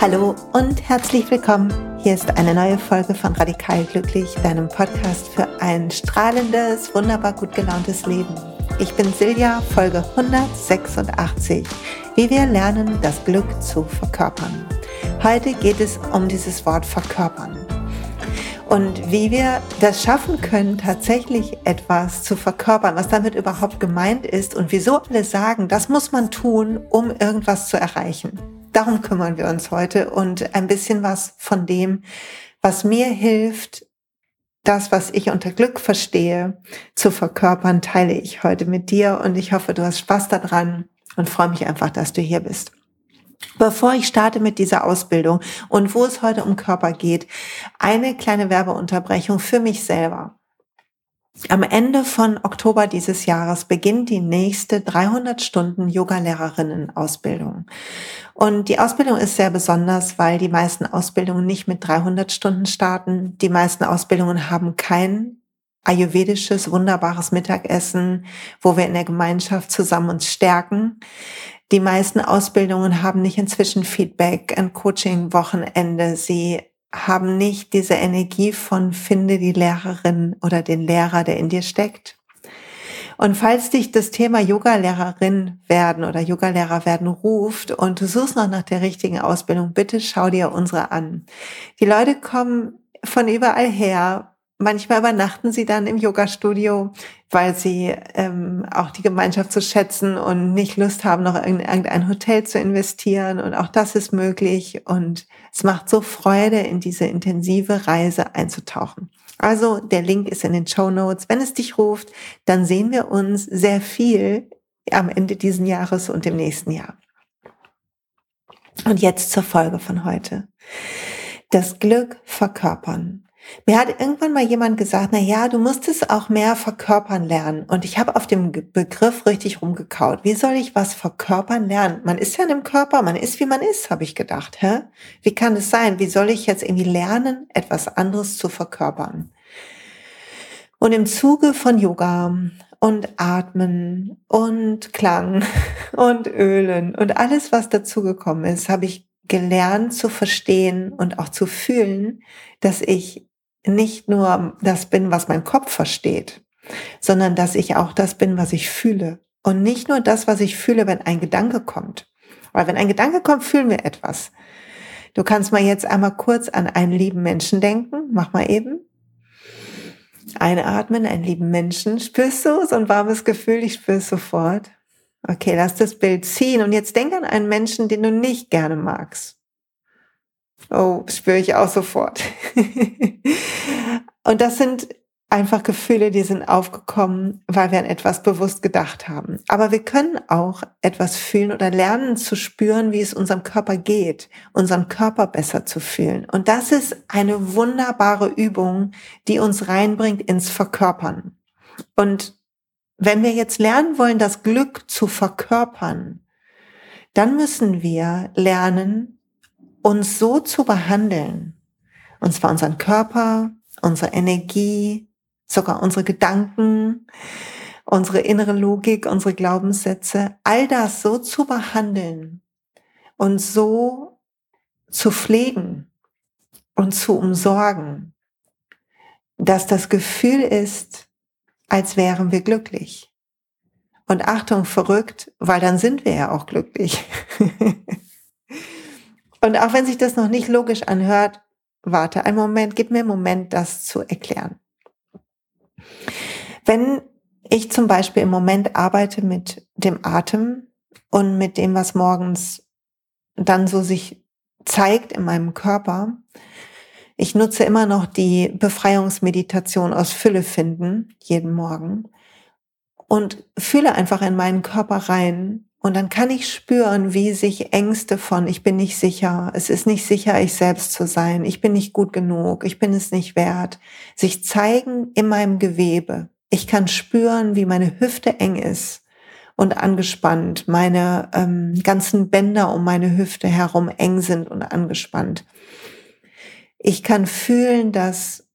Hallo und herzlich willkommen. Hier ist eine neue Folge von Radikal Glücklich, deinem Podcast für ein strahlendes, wunderbar gut gelauntes Leben. Ich bin Silja, Folge 186, wie wir lernen, das Glück zu verkörpern. Heute geht es um dieses Wort verkörpern und wie wir das schaffen können, tatsächlich etwas zu verkörpern, was damit überhaupt gemeint ist und wieso alle sagen, das muss man tun, um irgendwas zu erreichen. Darum kümmern wir uns heute und ein bisschen was von dem, was mir hilft, das, was ich unter Glück verstehe, zu verkörpern, teile ich heute mit dir und ich hoffe, du hast Spaß daran und freue mich einfach, dass du hier bist. Bevor ich starte mit dieser Ausbildung und wo es heute um Körper geht, eine kleine Werbeunterbrechung für mich selber. Am Ende von Oktober dieses Jahres beginnt die nächste 300 Stunden Yoga-Lehrerinnen-Ausbildung. Und die Ausbildung ist sehr besonders, weil die meisten Ausbildungen nicht mit 300 Stunden starten. Die meisten Ausbildungen haben kein ayurvedisches, wunderbares Mittagessen, wo wir in der Gemeinschaft zusammen uns stärken. Die meisten Ausbildungen haben nicht inzwischen Feedback, ein Coaching-Wochenende. Sie haben nicht diese Energie von finde die Lehrerin oder den Lehrer, der in dir steckt. Und falls dich das Thema Yoga-Lehrerin werden oder Yoga-Lehrer werden ruft und du suchst noch nach der richtigen Ausbildung, bitte schau dir unsere an. Die Leute kommen von überall her, Manchmal übernachten sie dann im Yoga-Studio, weil sie ähm, auch die Gemeinschaft zu schätzen und nicht Lust haben, noch in irgendein Hotel zu investieren. Und auch das ist möglich. Und es macht so Freude, in diese intensive Reise einzutauchen. Also der Link ist in den Show Notes. Wenn es dich ruft, dann sehen wir uns sehr viel am Ende diesen Jahres und im nächsten Jahr. Und jetzt zur Folge von heute. Das Glück verkörpern. Mir hat irgendwann mal jemand gesagt, na ja, du musst es auch mehr verkörpern lernen. Und ich habe auf dem Begriff richtig rumgekaut. Wie soll ich was verkörpern lernen? Man ist ja in einem Körper, man ist wie man ist, habe ich gedacht. Hä? Wie kann es sein? Wie soll ich jetzt irgendwie lernen, etwas anderes zu verkörpern? Und im Zuge von Yoga und Atmen und Klang und Ölen und alles, was dazugekommen ist, habe ich gelernt zu verstehen und auch zu fühlen, dass ich nicht nur das bin, was mein Kopf versteht, sondern dass ich auch das bin, was ich fühle. Und nicht nur das, was ich fühle, wenn ein Gedanke kommt. Weil wenn ein Gedanke kommt, fühlen wir etwas. Du kannst mal jetzt einmal kurz an einen lieben Menschen denken. Mach mal eben. Einatmen, einen lieben Menschen. Spürst du so ein warmes Gefühl? Ich spüre es sofort. Okay, lass das Bild ziehen. Und jetzt denk an einen Menschen, den du nicht gerne magst. Oh, spüre ich auch sofort. und das sind einfach Gefühle, die sind aufgekommen, weil wir an etwas bewusst gedacht haben. Aber wir können auch etwas fühlen oder lernen zu spüren, wie es unserem Körper geht, unseren Körper besser zu fühlen. Und das ist eine wunderbare Übung, die uns reinbringt ins Verkörpern. Und wenn wir jetzt lernen wollen, das Glück zu verkörpern, dann müssen wir lernen, uns so zu behandeln, und zwar unseren Körper, unsere Energie, sogar unsere Gedanken, unsere innere Logik, unsere Glaubenssätze, all das so zu behandeln und so zu pflegen und zu umsorgen, dass das Gefühl ist, als wären wir glücklich. Und Achtung, verrückt, weil dann sind wir ja auch glücklich. Und auch wenn sich das noch nicht logisch anhört, warte einen Moment, gib mir einen Moment, das zu erklären. Wenn ich zum Beispiel im Moment arbeite mit dem Atem und mit dem, was morgens dann so sich zeigt in meinem Körper, ich nutze immer noch die Befreiungsmeditation aus Fülle finden, jeden Morgen, und fühle einfach in meinen Körper rein, und dann kann ich spüren, wie sich Ängste von, ich bin nicht sicher, es ist nicht sicher, ich selbst zu sein, ich bin nicht gut genug, ich bin es nicht wert, sich zeigen in meinem Gewebe. Ich kann spüren, wie meine Hüfte eng ist und angespannt, meine ähm, ganzen Bänder um meine Hüfte herum eng sind und angespannt. Ich kann fühlen, dass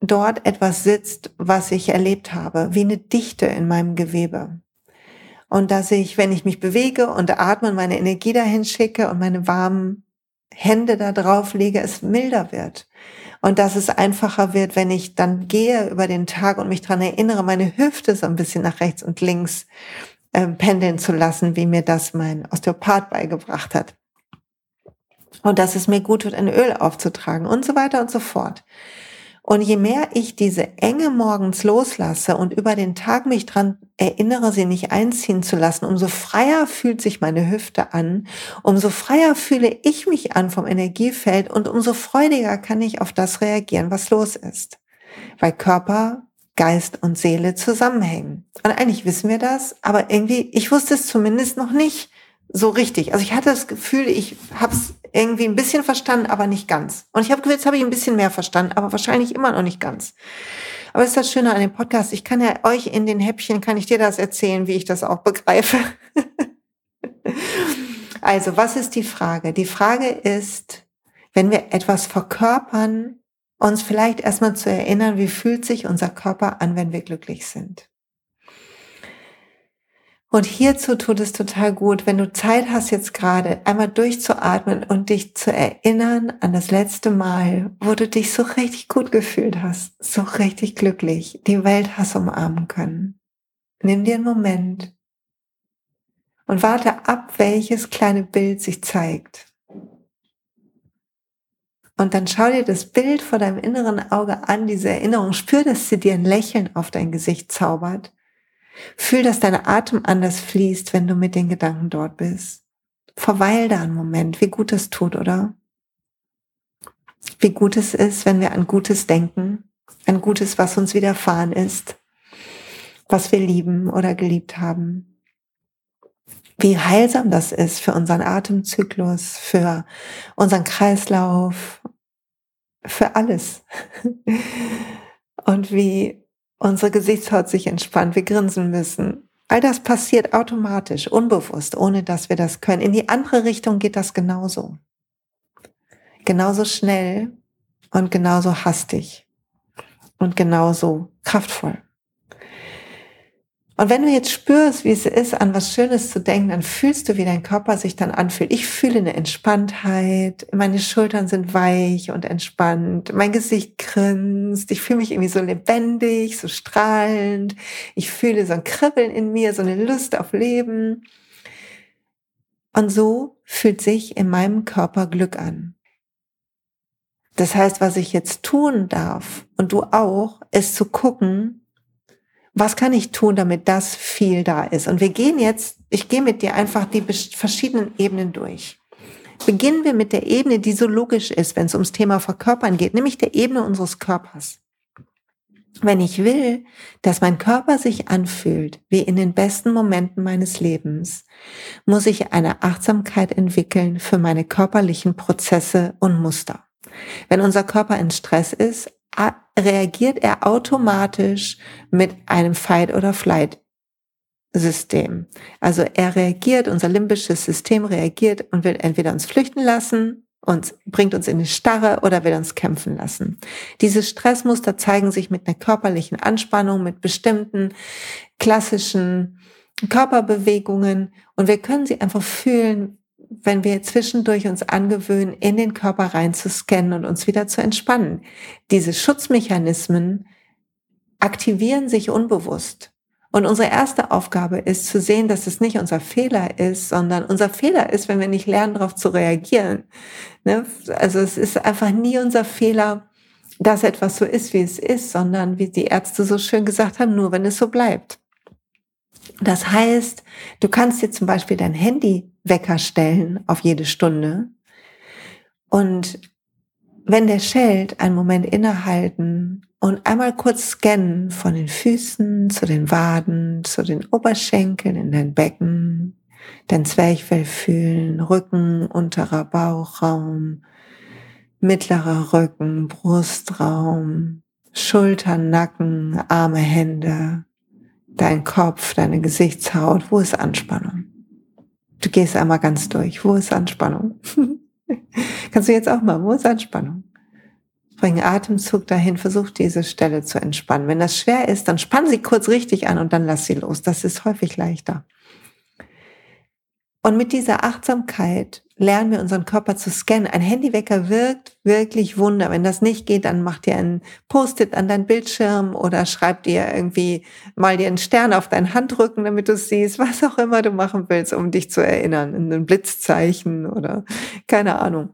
dort etwas sitzt, was ich erlebt habe, wie eine Dichte in meinem Gewebe. Und dass ich, wenn ich mich bewege und atme und meine Energie dahin schicke und meine warmen Hände da drauf lege, es milder wird. Und dass es einfacher wird, wenn ich dann gehe über den Tag und mich dran erinnere, meine Hüfte so ein bisschen nach rechts und links äh, pendeln zu lassen, wie mir das mein Osteopath beigebracht hat. Und dass es mir gut tut, ein Öl aufzutragen und so weiter und so fort. Und je mehr ich diese Enge morgens loslasse und über den Tag mich dran erinnere, sie nicht einziehen zu lassen, umso freier fühlt sich meine Hüfte an, umso freier fühle ich mich an vom Energiefeld und umso freudiger kann ich auf das reagieren, was los ist. Weil Körper, Geist und Seele zusammenhängen. Und eigentlich wissen wir das, aber irgendwie, ich wusste es zumindest noch nicht so richtig. Also ich hatte das Gefühl, ich habe es irgendwie ein bisschen verstanden, aber nicht ganz. Und ich habe jetzt habe ich ein bisschen mehr verstanden, aber wahrscheinlich immer noch nicht ganz. Aber ist das Schöne an dem Podcast. Ich kann ja euch in den Häppchen, kann ich dir das erzählen, wie ich das auch begreife. also, was ist die Frage? Die Frage ist, wenn wir etwas verkörpern, uns vielleicht erstmal zu erinnern, wie fühlt sich unser Körper an, wenn wir glücklich sind. Und hierzu tut es total gut, wenn du Zeit hast jetzt gerade, einmal durchzuatmen und dich zu erinnern an das letzte Mal, wo du dich so richtig gut gefühlt hast, so richtig glücklich, die Welt hast umarmen können. Nimm dir einen Moment und warte ab, welches kleine Bild sich zeigt. Und dann schau dir das Bild vor deinem inneren Auge an, diese Erinnerung. Spür, dass sie dir ein Lächeln auf dein Gesicht zaubert. Fühl, dass dein Atem anders fließt, wenn du mit den Gedanken dort bist. Verweil da einen Moment, wie gut es tut, oder? Wie gut es ist, wenn wir an Gutes denken, an Gutes, was uns widerfahren ist, was wir lieben oder geliebt haben. Wie heilsam das ist für unseren Atemzyklus, für unseren Kreislauf, für alles. Und wie unsere Gesichtshaut sich entspannt, wir grinsen müssen. All das passiert automatisch, unbewusst, ohne dass wir das können. In die andere Richtung geht das genauso. Genauso schnell und genauso hastig und genauso kraftvoll. Und wenn du jetzt spürst, wie es ist, an was Schönes zu denken, dann fühlst du, wie dein Körper sich dann anfühlt. Ich fühle eine Entspanntheit, meine Schultern sind weich und entspannt, mein Gesicht grinst, ich fühle mich irgendwie so lebendig, so strahlend, ich fühle so ein Kribbeln in mir, so eine Lust auf Leben. Und so fühlt sich in meinem Körper Glück an. Das heißt, was ich jetzt tun darf und du auch, ist zu gucken, was kann ich tun, damit das viel da ist? Und wir gehen jetzt, ich gehe mit dir einfach die verschiedenen Ebenen durch. Beginnen wir mit der Ebene, die so logisch ist, wenn es ums Thema Verkörpern geht, nämlich der Ebene unseres Körpers. Wenn ich will, dass mein Körper sich anfühlt wie in den besten Momenten meines Lebens, muss ich eine Achtsamkeit entwickeln für meine körperlichen Prozesse und Muster. Wenn unser Körper in Stress ist, reagiert er automatisch mit einem Fight- oder Flight-System. Also er reagiert, unser limbisches System reagiert und will entweder uns flüchten lassen, uns bringt uns in die Starre oder will uns kämpfen lassen. Diese Stressmuster zeigen sich mit einer körperlichen Anspannung, mit bestimmten klassischen Körperbewegungen und wir können sie einfach fühlen, wenn wir zwischendurch uns angewöhnen, in den Körper rein zu scannen und uns wieder zu entspannen. Diese Schutzmechanismen aktivieren sich unbewusst. Und unsere erste Aufgabe ist zu sehen, dass es nicht unser Fehler ist, sondern unser Fehler ist, wenn wir nicht lernen, darauf zu reagieren. Ne? Also es ist einfach nie unser Fehler, dass etwas so ist, wie es ist, sondern wie die Ärzte so schön gesagt haben, nur wenn es so bleibt. Das heißt, du kannst dir zum Beispiel dein Handywecker stellen auf jede Stunde und wenn der schellt, einen Moment innehalten und einmal kurz scannen von den Füßen zu den Waden, zu den Oberschenkeln in dein Becken, dein Zwerchfell fühlen, Rücken, unterer Bauchraum, mittlerer Rücken, Brustraum, Schultern, Nacken, Arme, Hände, dein Kopf, deine Gesichtshaut, wo ist Anspannung? Du gehst einmal ganz durch. Wo ist Anspannung? Kannst du jetzt auch mal, wo ist Anspannung? Bring Atemzug dahin, versuch diese Stelle zu entspannen. Wenn das schwer ist, dann spann sie kurz richtig an und dann lass sie los. Das ist häufig leichter. Und mit dieser Achtsamkeit lernen wir unseren Körper zu scannen. Ein Handywecker wirkt wirklich Wunder. Wenn das nicht geht, dann mach dir ein Post-it an deinen Bildschirm oder schreib dir irgendwie mal dir einen Stern auf deinen Handrücken, damit du siehst, was auch immer du machen willst, um dich zu erinnern. Ein Blitzzeichen oder keine Ahnung.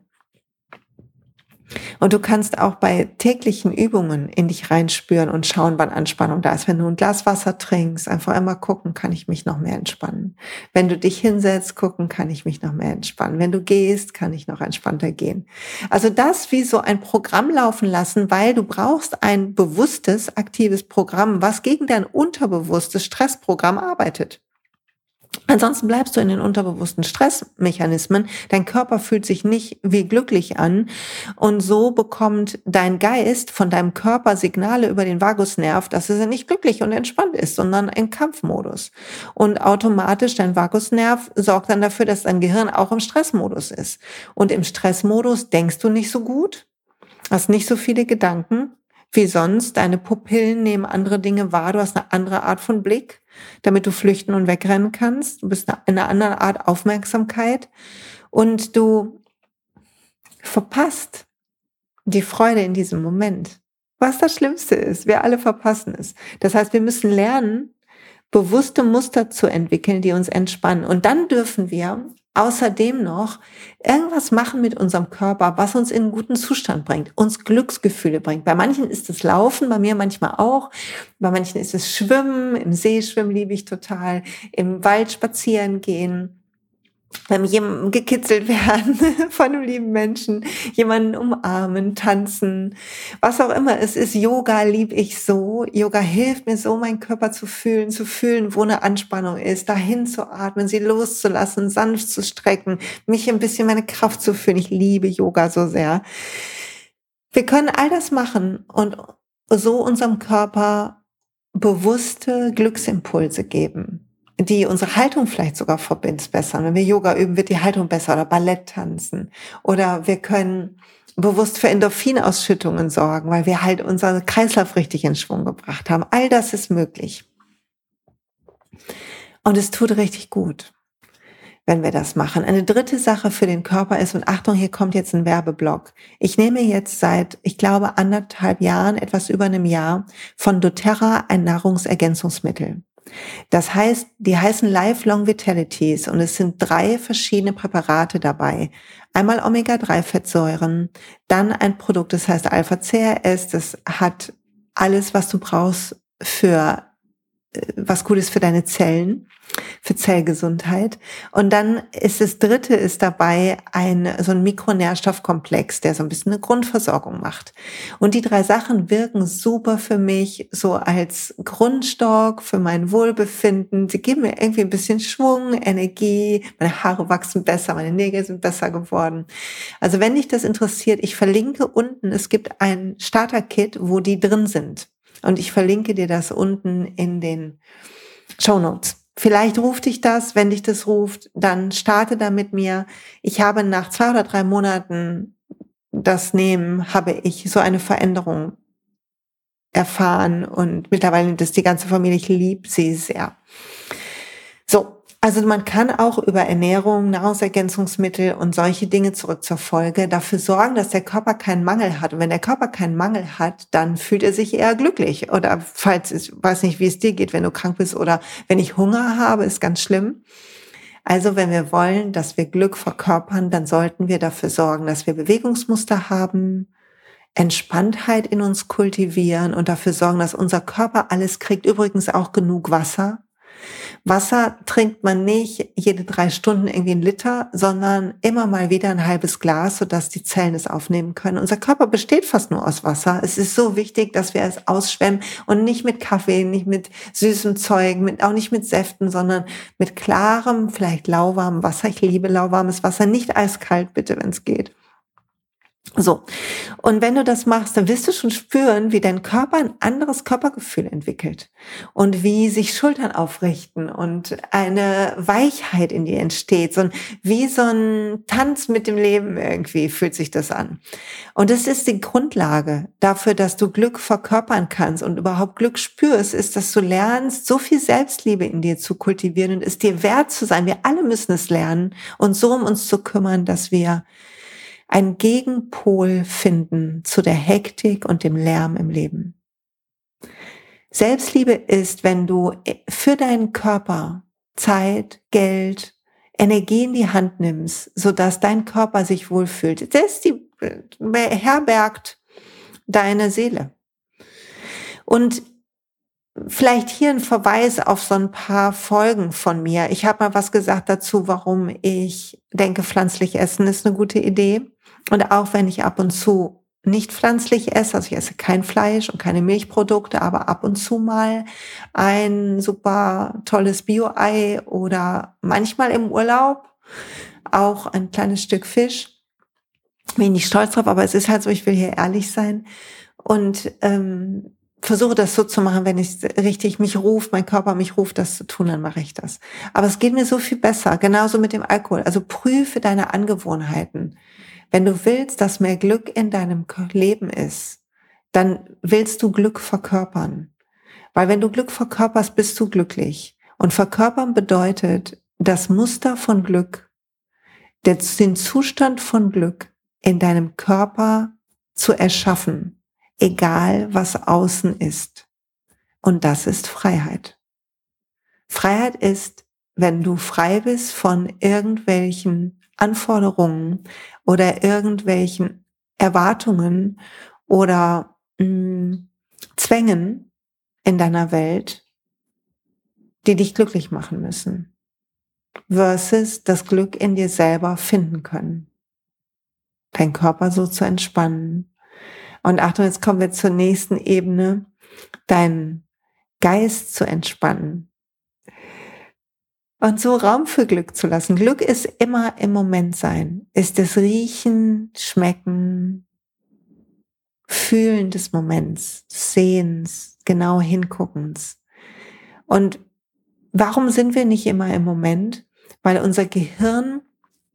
Und du kannst auch bei täglichen Übungen in dich reinspüren und schauen, wann Anspannung da ist. Wenn du ein Glas Wasser trinkst, einfach immer gucken, kann ich mich noch mehr entspannen. Wenn du dich hinsetzt, gucken, kann ich mich noch mehr entspannen. Wenn du gehst, kann ich noch entspannter gehen. Also das wie so ein Programm laufen lassen, weil du brauchst ein bewusstes, aktives Programm, was gegen dein unterbewusstes Stressprogramm arbeitet. Ansonsten bleibst du in den unterbewussten Stressmechanismen. Dein Körper fühlt sich nicht wie glücklich an. Und so bekommt dein Geist von deinem Körper Signale über den Vagusnerv, dass er nicht glücklich und entspannt ist, sondern im Kampfmodus. Und automatisch dein Vagusnerv sorgt dann dafür, dass dein Gehirn auch im Stressmodus ist. Und im Stressmodus denkst du nicht so gut, hast nicht so viele Gedanken wie sonst. Deine Pupillen nehmen andere Dinge wahr. Du hast eine andere Art von Blick damit du flüchten und wegrennen kannst. Du bist in einer anderen Art Aufmerksamkeit und du verpasst die Freude in diesem Moment. Was das Schlimmste ist, wir alle verpassen es. Das heißt, wir müssen lernen, bewusste Muster zu entwickeln, die uns entspannen. Und dann dürfen wir außerdem noch irgendwas machen mit unserem Körper, was uns in einen guten Zustand bringt, uns Glücksgefühle bringt. Bei manchen ist es Laufen, bei mir manchmal auch. Bei manchen ist es Schwimmen, im See schwimmen liebe ich total, im Wald spazieren gehen beim jemandem gekitzelt werden von einem lieben Menschen, jemanden umarmen, tanzen, was auch immer es ist. Yoga lieb ich so. Yoga hilft mir so, meinen Körper zu fühlen, zu fühlen, wo eine Anspannung ist, dahin zu atmen, sie loszulassen, sanft zu strecken, mich ein bisschen meine Kraft zu fühlen. Ich liebe Yoga so sehr. Wir können all das machen und so unserem Körper bewusste Glücksimpulse geben die unsere Haltung vielleicht sogar verbessern. Wenn wir Yoga üben, wird die Haltung besser oder Ballett tanzen. Oder wir können bewusst für Endorphinausschüttungen sorgen, weil wir halt unseren Kreislauf richtig in Schwung gebracht haben. All das ist möglich. Und es tut richtig gut, wenn wir das machen. Eine dritte Sache für den Körper ist, und Achtung, hier kommt jetzt ein Werbeblock. Ich nehme jetzt seit, ich glaube, anderthalb Jahren, etwas über einem Jahr, von doTERRA ein Nahrungsergänzungsmittel. Das heißt, die heißen Lifelong Vitalities und es sind drei verschiedene Präparate dabei. Einmal Omega-3-Fettsäuren, dann ein Produkt, das heißt Alpha-CRS, das hat alles, was du brauchst für was Gutes für deine Zellen, für Zellgesundheit. Und dann ist das dritte ist dabei ein, so ein Mikronährstoffkomplex, der so ein bisschen eine Grundversorgung macht. Und die drei Sachen wirken super für mich, so als Grundstock für mein Wohlbefinden. Sie geben mir irgendwie ein bisschen Schwung, Energie, meine Haare wachsen besser, meine Nägel sind besser geworden. Also wenn dich das interessiert, ich verlinke unten, es gibt ein Starter-Kit, wo die drin sind. Und ich verlinke dir das unten in den Show Notes. Vielleicht ruft dich das. Wenn dich das ruft, dann starte da mit mir. Ich habe nach zwei oder drei Monaten das Nehmen, habe ich so eine Veränderung erfahren und mittlerweile ist die ganze Familie, ich liebe sie sehr. So, also man kann auch über Ernährung, Nahrungsergänzungsmittel und solche Dinge zurück zur Folge dafür sorgen, dass der Körper keinen Mangel hat. Und wenn der Körper keinen Mangel hat, dann fühlt er sich eher glücklich. Oder falls ich weiß nicht, wie es dir geht, wenn du krank bist oder wenn ich Hunger habe, ist ganz schlimm. Also wenn wir wollen, dass wir Glück verkörpern, dann sollten wir dafür sorgen, dass wir Bewegungsmuster haben, Entspanntheit in uns kultivieren und dafür sorgen, dass unser Körper alles kriegt. Übrigens auch genug Wasser. Wasser trinkt man nicht jede drei Stunden irgendwie ein Liter, sondern immer mal wieder ein halbes Glas, sodass die Zellen es aufnehmen können. Unser Körper besteht fast nur aus Wasser. Es ist so wichtig, dass wir es ausschwemmen und nicht mit Kaffee, nicht mit süßem Zeug, mit, auch nicht mit Säften, sondern mit klarem, vielleicht lauwarmem Wasser. Ich liebe lauwarmes Wasser, nicht eiskalt bitte, wenn es geht. So. Und wenn du das machst, dann wirst du schon spüren, wie dein Körper ein anderes Körpergefühl entwickelt und wie sich Schultern aufrichten und eine Weichheit in dir entsteht. So ein, wie so ein Tanz mit dem Leben irgendwie fühlt sich das an. Und es ist die Grundlage dafür, dass du Glück verkörpern kannst und überhaupt Glück spürst, ist, dass du lernst, so viel Selbstliebe in dir zu kultivieren und es dir wert zu sein. Wir alle müssen es lernen und so um uns zu kümmern, dass wir ein Gegenpol finden zu der Hektik und dem Lärm im Leben. Selbstliebe ist, wenn du für deinen Körper Zeit, Geld, Energie in die Hand nimmst, sodass dein Körper sich wohlfühlt. Das die, beherbergt deine Seele. Und vielleicht hier ein Verweis auf so ein paar Folgen von mir. Ich habe mal was gesagt dazu, warum ich denke, pflanzlich essen ist eine gute Idee. Und auch wenn ich ab und zu nicht pflanzlich esse, also ich esse kein Fleisch und keine Milchprodukte, aber ab und zu mal ein super tolles Bio-Ei oder manchmal im Urlaub auch ein kleines Stück Fisch. Bin ich nicht stolz drauf, aber es ist halt so, ich will hier ehrlich sein und ähm, versuche das so zu machen, wenn ich richtig mich ruft, mein Körper mich ruft, das zu tun, dann mache ich das. Aber es geht mir so viel besser, genauso mit dem Alkohol. Also prüfe deine Angewohnheiten. Wenn du willst, dass mehr Glück in deinem Leben ist, dann willst du Glück verkörpern. Weil wenn du Glück verkörperst, bist du glücklich. Und verkörpern bedeutet, das Muster von Glück, den Zustand von Glück in deinem Körper zu erschaffen, egal was außen ist. Und das ist Freiheit. Freiheit ist, wenn du frei bist von irgendwelchen Anforderungen oder irgendwelchen Erwartungen oder mh, mm, Zwängen in deiner Welt, die dich glücklich machen müssen, versus das Glück in dir selber finden können. Dein Körper so zu entspannen. Und Achtung, jetzt kommen wir zur nächsten Ebene, deinen Geist zu entspannen und so Raum für Glück zu lassen. Glück ist immer im Moment sein, ist das Riechen, Schmecken, Fühlen des Moments, Sehens, genau Hinguckens. Und warum sind wir nicht immer im Moment? Weil unser Gehirn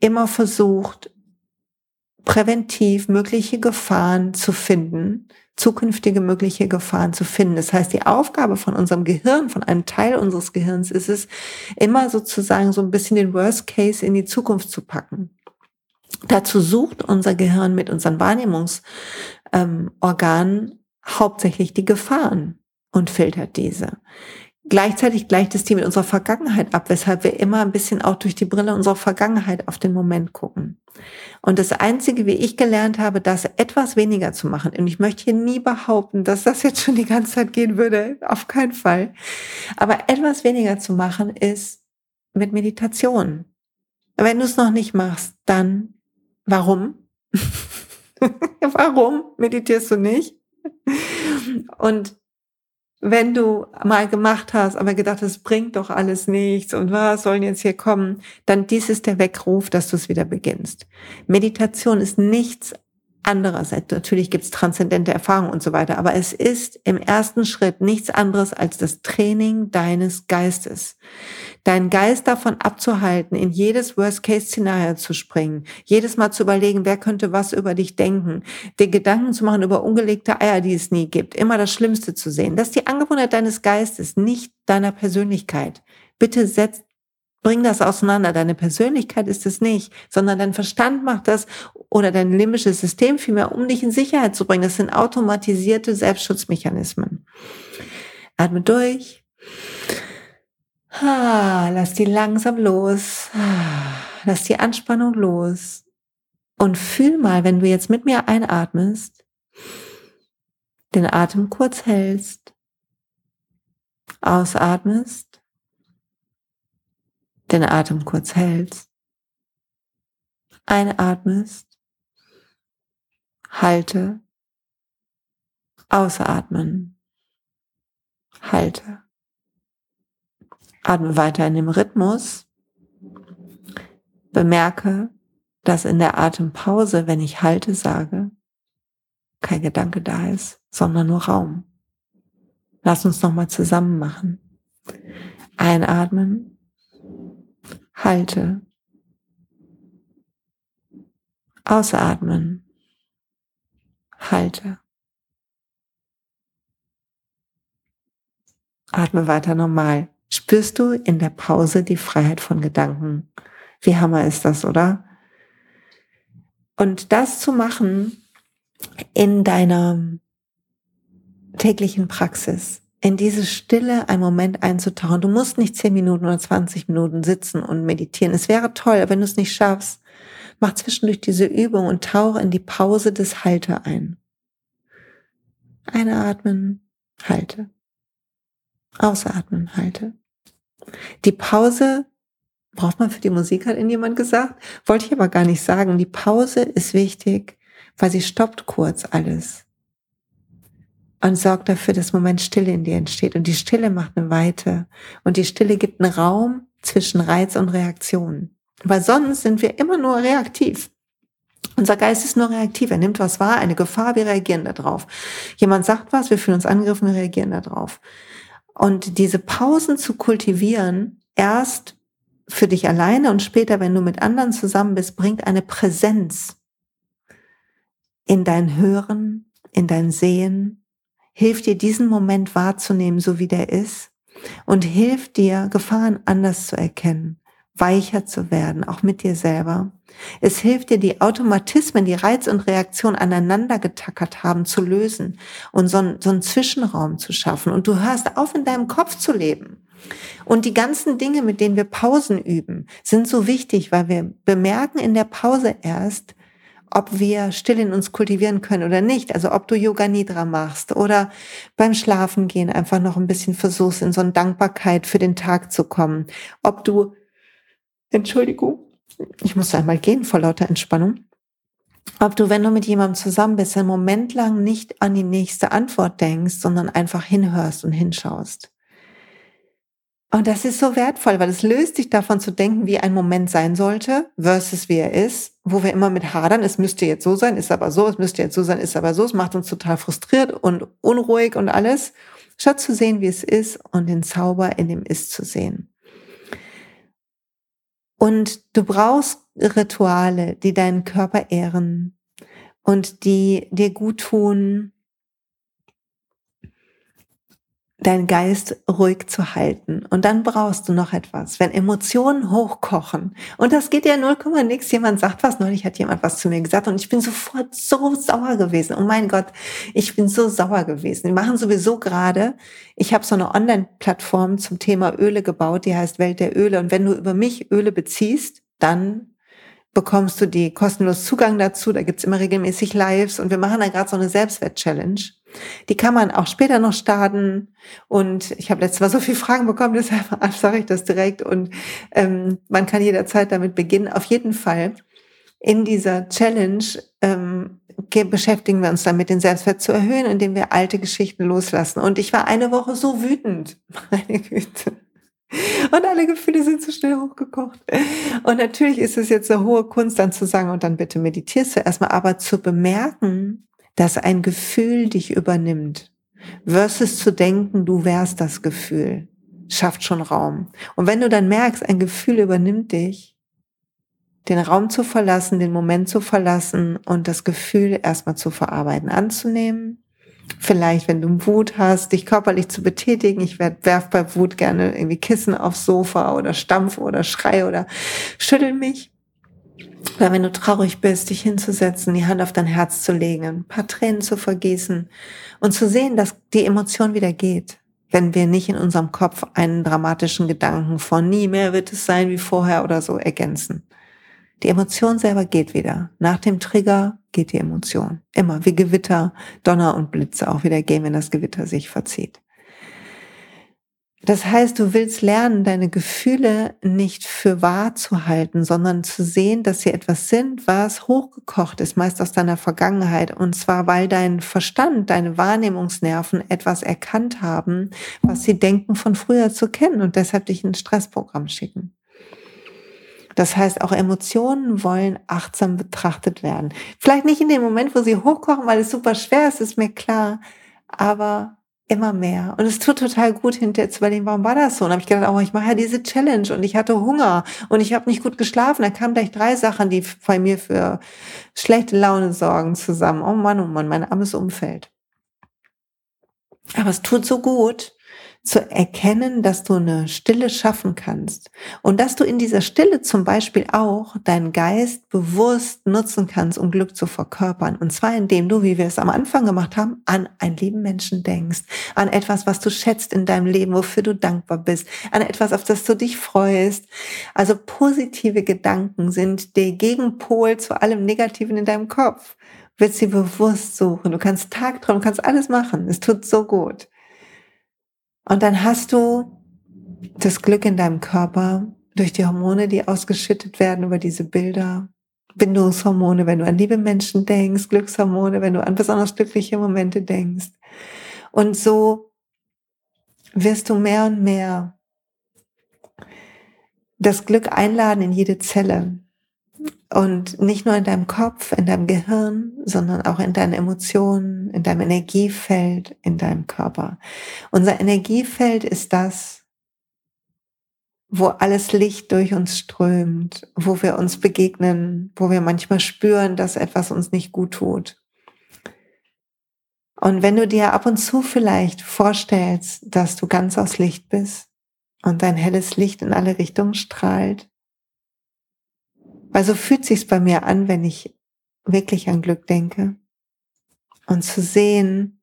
immer versucht, präventiv mögliche Gefahren zu finden, zukünftige mögliche Gefahren zu finden. Das heißt, die Aufgabe von unserem Gehirn, von einem Teil unseres Gehirns ist es, immer sozusagen so ein bisschen den Worst Case in die Zukunft zu packen. Dazu sucht unser Gehirn mit unseren Wahrnehmungsorganen ähm, hauptsächlich die Gefahren und filtert diese. Gleichzeitig gleicht es die mit unserer Vergangenheit ab, weshalb wir immer ein bisschen auch durch die Brille unserer Vergangenheit auf den Moment gucken. Und das Einzige, wie ich gelernt habe, das etwas weniger zu machen, und ich möchte hier nie behaupten, dass das jetzt schon die ganze Zeit gehen würde, auf keinen Fall, aber etwas weniger zu machen ist mit Meditation. Wenn du es noch nicht machst, dann warum? warum meditierst du nicht? Und wenn du mal gemacht hast, aber gedacht, es bringt doch alles nichts und was sollen jetzt hier kommen, dann dies ist der Weckruf, dass du es wieder beginnst. Meditation ist nichts Andererseits, natürlich gibt es transzendente Erfahrungen und so weiter, aber es ist im ersten Schritt nichts anderes als das Training deines Geistes. Deinen Geist davon abzuhalten, in jedes Worst-Case-Szenario zu springen, jedes Mal zu überlegen, wer könnte was über dich denken, dir Gedanken zu machen über ungelegte Eier, die es nie gibt, immer das Schlimmste zu sehen. Das ist die Angewohnheit deines Geistes, nicht deiner Persönlichkeit. Bitte setz Bring das auseinander. Deine Persönlichkeit ist es nicht, sondern dein Verstand macht das oder dein limbisches System vielmehr, um dich in Sicherheit zu bringen. Das sind automatisierte Selbstschutzmechanismen. Atme durch. Lass die langsam los. Lass die Anspannung los. Und fühl mal, wenn du jetzt mit mir einatmest, den Atem kurz hältst, ausatmest, den Atem kurz hältst, einatmest, halte, ausatmen, halte. Atme weiter in dem Rhythmus. Bemerke, dass in der Atempause, wenn ich halte sage, kein Gedanke da ist, sondern nur Raum. Lass uns nochmal zusammen machen. Einatmen, halte, ausatmen, halte. Atme weiter normal. Spürst du in der Pause die Freiheit von Gedanken? Wie hammer ist das, oder? Und das zu machen in deiner täglichen Praxis, in diese Stille einen Moment einzutauchen. Du musst nicht 10 Minuten oder 20 Minuten sitzen und meditieren. Es wäre toll, aber wenn du es nicht schaffst, mach zwischendurch diese Übung und tauche in die Pause des Halte ein. Einatmen, halte. Ausatmen, halte. Die Pause braucht man für die Musik, hat Ihnen jemand gesagt. Wollte ich aber gar nicht sagen. Die Pause ist wichtig, weil sie stoppt kurz alles und sorgt dafür, dass Moment Stille in dir entsteht. Und die Stille macht eine Weite. Und die Stille gibt einen Raum zwischen Reiz und Reaktion. Weil sonst sind wir immer nur reaktiv. Unser Geist ist nur reaktiv. Er nimmt was wahr, eine Gefahr, wir reagieren darauf. Jemand sagt was, wir fühlen uns angegriffen, wir reagieren darauf. Und diese Pausen zu kultivieren, erst für dich alleine und später, wenn du mit anderen zusammen bist, bringt eine Präsenz in dein Hören, in dein Sehen, hilft dir diesen Moment wahrzunehmen, so wie der ist und hilft dir, Gefahren anders zu erkennen, weicher zu werden, auch mit dir selber. Es hilft dir, die Automatismen, die Reiz und Reaktion aneinander getackert haben, zu lösen und so, einen, so einen Zwischenraum zu schaffen. Und du hörst auf, in deinem Kopf zu leben. Und die ganzen Dinge, mit denen wir Pausen üben, sind so wichtig, weil wir bemerken in der Pause erst, ob wir still in uns kultivieren können oder nicht. Also ob du Yoga Nidra machst oder beim Schlafen gehen einfach noch ein bisschen versuchst, in so eine Dankbarkeit für den Tag zu kommen. Ob du, Entschuldigung, ich muss einmal gehen vor lauter Entspannung. Ob du, wenn du mit jemandem zusammen bist, einen Moment lang nicht an die nächste Antwort denkst, sondern einfach hinhörst und hinschaust. Und das ist so wertvoll, weil es löst dich davon zu denken, wie ein Moment sein sollte, versus wie er ist, wo wir immer mit hadern, es müsste jetzt so sein, ist aber so, es müsste jetzt so sein, ist aber so, es macht uns total frustriert und unruhig und alles, statt zu sehen, wie es ist und den Zauber in dem Ist zu sehen. Und du brauchst Rituale, die deinen Körper ehren und die dir gut tun, deinen Geist ruhig zu halten. Und dann brauchst du noch etwas. Wenn Emotionen hochkochen, und das geht ja 0, nix, jemand sagt was, neulich hat jemand was zu mir gesagt und ich bin sofort so sauer gewesen. Oh mein Gott, ich bin so sauer gewesen. Wir machen sowieso gerade, ich habe so eine Online-Plattform zum Thema Öle gebaut, die heißt Welt der Öle. Und wenn du über mich Öle beziehst, dann bekommst du die kostenlos Zugang dazu. Da gibt's immer regelmäßig Lives und wir machen da gerade so eine Selbstwert-Challenge. Die kann man auch später noch starten. Und ich habe letztes Mal so viele Fragen bekommen, deshalb sage ich das direkt. Und ähm, man kann jederzeit damit beginnen. Auf jeden Fall in dieser Challenge ähm, beschäftigen wir uns damit, den Selbstwert zu erhöhen, indem wir alte Geschichten loslassen. Und ich war eine Woche so wütend. Meine Güte. Und alle Gefühle sind so schnell hochgekocht. Und natürlich ist es jetzt eine hohe Kunst, dann zu sagen, und dann bitte meditierst du erstmal, aber zu bemerken, dass ein Gefühl dich übernimmt, versus zu denken, du wärst das Gefühl, schafft schon Raum. Und wenn du dann merkst, ein Gefühl übernimmt dich, den Raum zu verlassen, den Moment zu verlassen und das Gefühl erstmal zu verarbeiten, anzunehmen. Vielleicht, wenn du Wut hast, dich körperlich zu betätigen. Ich werf bei Wut gerne irgendwie Kissen aufs Sofa oder stampf oder schrei oder schüttel mich. Oder wenn du traurig bist, dich hinzusetzen, die Hand auf dein Herz zu legen, ein paar Tränen zu vergießen und zu sehen, dass die Emotion wieder geht, wenn wir nicht in unserem Kopf einen dramatischen Gedanken von nie mehr wird es sein wie vorher oder so ergänzen. Die Emotion selber geht wieder. Nach dem Trigger geht die Emotion. Immer wie Gewitter, Donner und Blitze auch wieder gehen, wenn das Gewitter sich verzieht. Das heißt, du willst lernen, deine Gefühle nicht für wahr zu halten, sondern zu sehen, dass sie etwas sind, was hochgekocht ist, meist aus deiner Vergangenheit. Und zwar, weil dein Verstand, deine Wahrnehmungsnerven etwas erkannt haben, was sie denken von früher zu kennen und deshalb dich in ein Stressprogramm schicken. Das heißt, auch Emotionen wollen achtsam betrachtet werden. Vielleicht nicht in dem Moment, wo sie hochkochen, weil es super schwer ist, ist mir klar, aber immer mehr. Und es tut total gut, hinterher zu überlegen, warum war das so? Und habe ich gedacht, oh, ich mache ja diese Challenge und ich hatte Hunger und ich habe nicht gut geschlafen. Da kamen gleich drei Sachen, die bei mir für schlechte Laune sorgen, zusammen. Oh Mann, oh Mann, mein armes Umfeld. Aber es tut so gut, zu erkennen, dass du eine Stille schaffen kannst und dass du in dieser Stille zum Beispiel auch deinen Geist bewusst nutzen kannst, um Glück zu verkörpern. Und zwar indem du, wie wir es am Anfang gemacht haben, an einen lieben Menschen denkst, an etwas, was du schätzt in deinem Leben, wofür du dankbar bist, an etwas, auf das du dich freust. Also positive Gedanken sind der Gegenpol zu allem Negativen in deinem Kopf. Willst sie bewusst suchen. Du kannst Tagträumen, du kannst alles machen. Es tut so gut. Und dann hast du das Glück in deinem Körper durch die Hormone, die ausgeschüttet werden über diese Bilder. Bindungshormone, wenn du an liebe Menschen denkst, Glückshormone, wenn du an besonders glückliche Momente denkst. Und so wirst du mehr und mehr das Glück einladen in jede Zelle. Und nicht nur in deinem Kopf, in deinem Gehirn, sondern auch in deinen Emotionen, in deinem Energiefeld, in deinem Körper. Unser Energiefeld ist das, wo alles Licht durch uns strömt, wo wir uns begegnen, wo wir manchmal spüren, dass etwas uns nicht gut tut. Und wenn du dir ab und zu vielleicht vorstellst, dass du ganz aus Licht bist und dein helles Licht in alle Richtungen strahlt, weil so fühlt sich's bei mir an, wenn ich wirklich an Glück denke. Und zu sehen,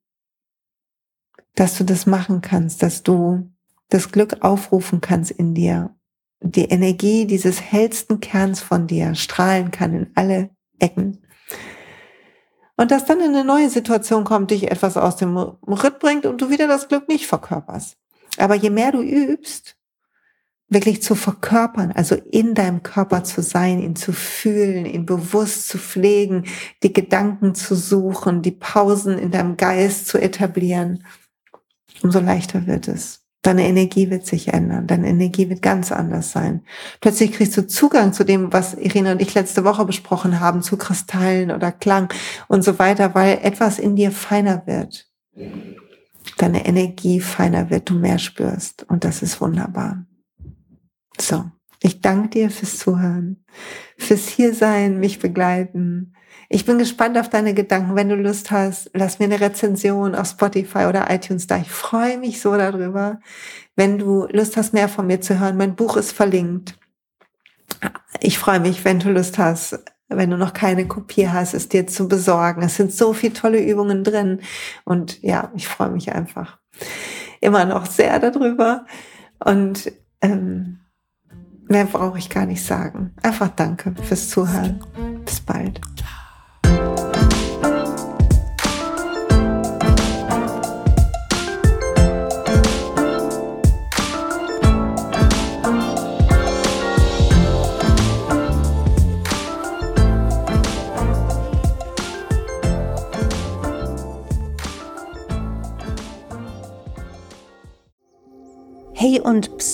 dass du das machen kannst, dass du das Glück aufrufen kannst in dir. Die Energie dieses hellsten Kerns von dir strahlen kann in alle Ecken. Und dass dann eine neue Situation kommt, dich etwas aus dem Ritt bringt und du wieder das Glück nicht verkörperst. Aber je mehr du übst, wirklich zu verkörpern, also in deinem Körper zu sein, ihn zu fühlen, ihn bewusst zu pflegen, die Gedanken zu suchen, die Pausen in deinem Geist zu etablieren, umso leichter wird es. Deine Energie wird sich ändern, deine Energie wird ganz anders sein. Plötzlich kriegst du Zugang zu dem, was Irina und ich letzte Woche besprochen haben, zu Kristallen oder Klang und so weiter, weil etwas in dir feiner wird. Deine Energie feiner wird, du mehr spürst und das ist wunderbar. So, ich danke dir fürs Zuhören, fürs Hiersein, mich begleiten. Ich bin gespannt auf deine Gedanken. Wenn du Lust hast, lass mir eine Rezension auf Spotify oder iTunes da. Ich freue mich so darüber. Wenn du Lust hast, mehr von mir zu hören, mein Buch ist verlinkt. Ich freue mich, wenn du Lust hast, wenn du noch keine Kopie hast, es dir zu besorgen. Es sind so viele tolle Übungen drin. Und ja, ich freue mich einfach immer noch sehr darüber. Und ähm, Mehr brauche ich gar nicht sagen. Einfach danke fürs Zuhören. Bis bald. Hey und pst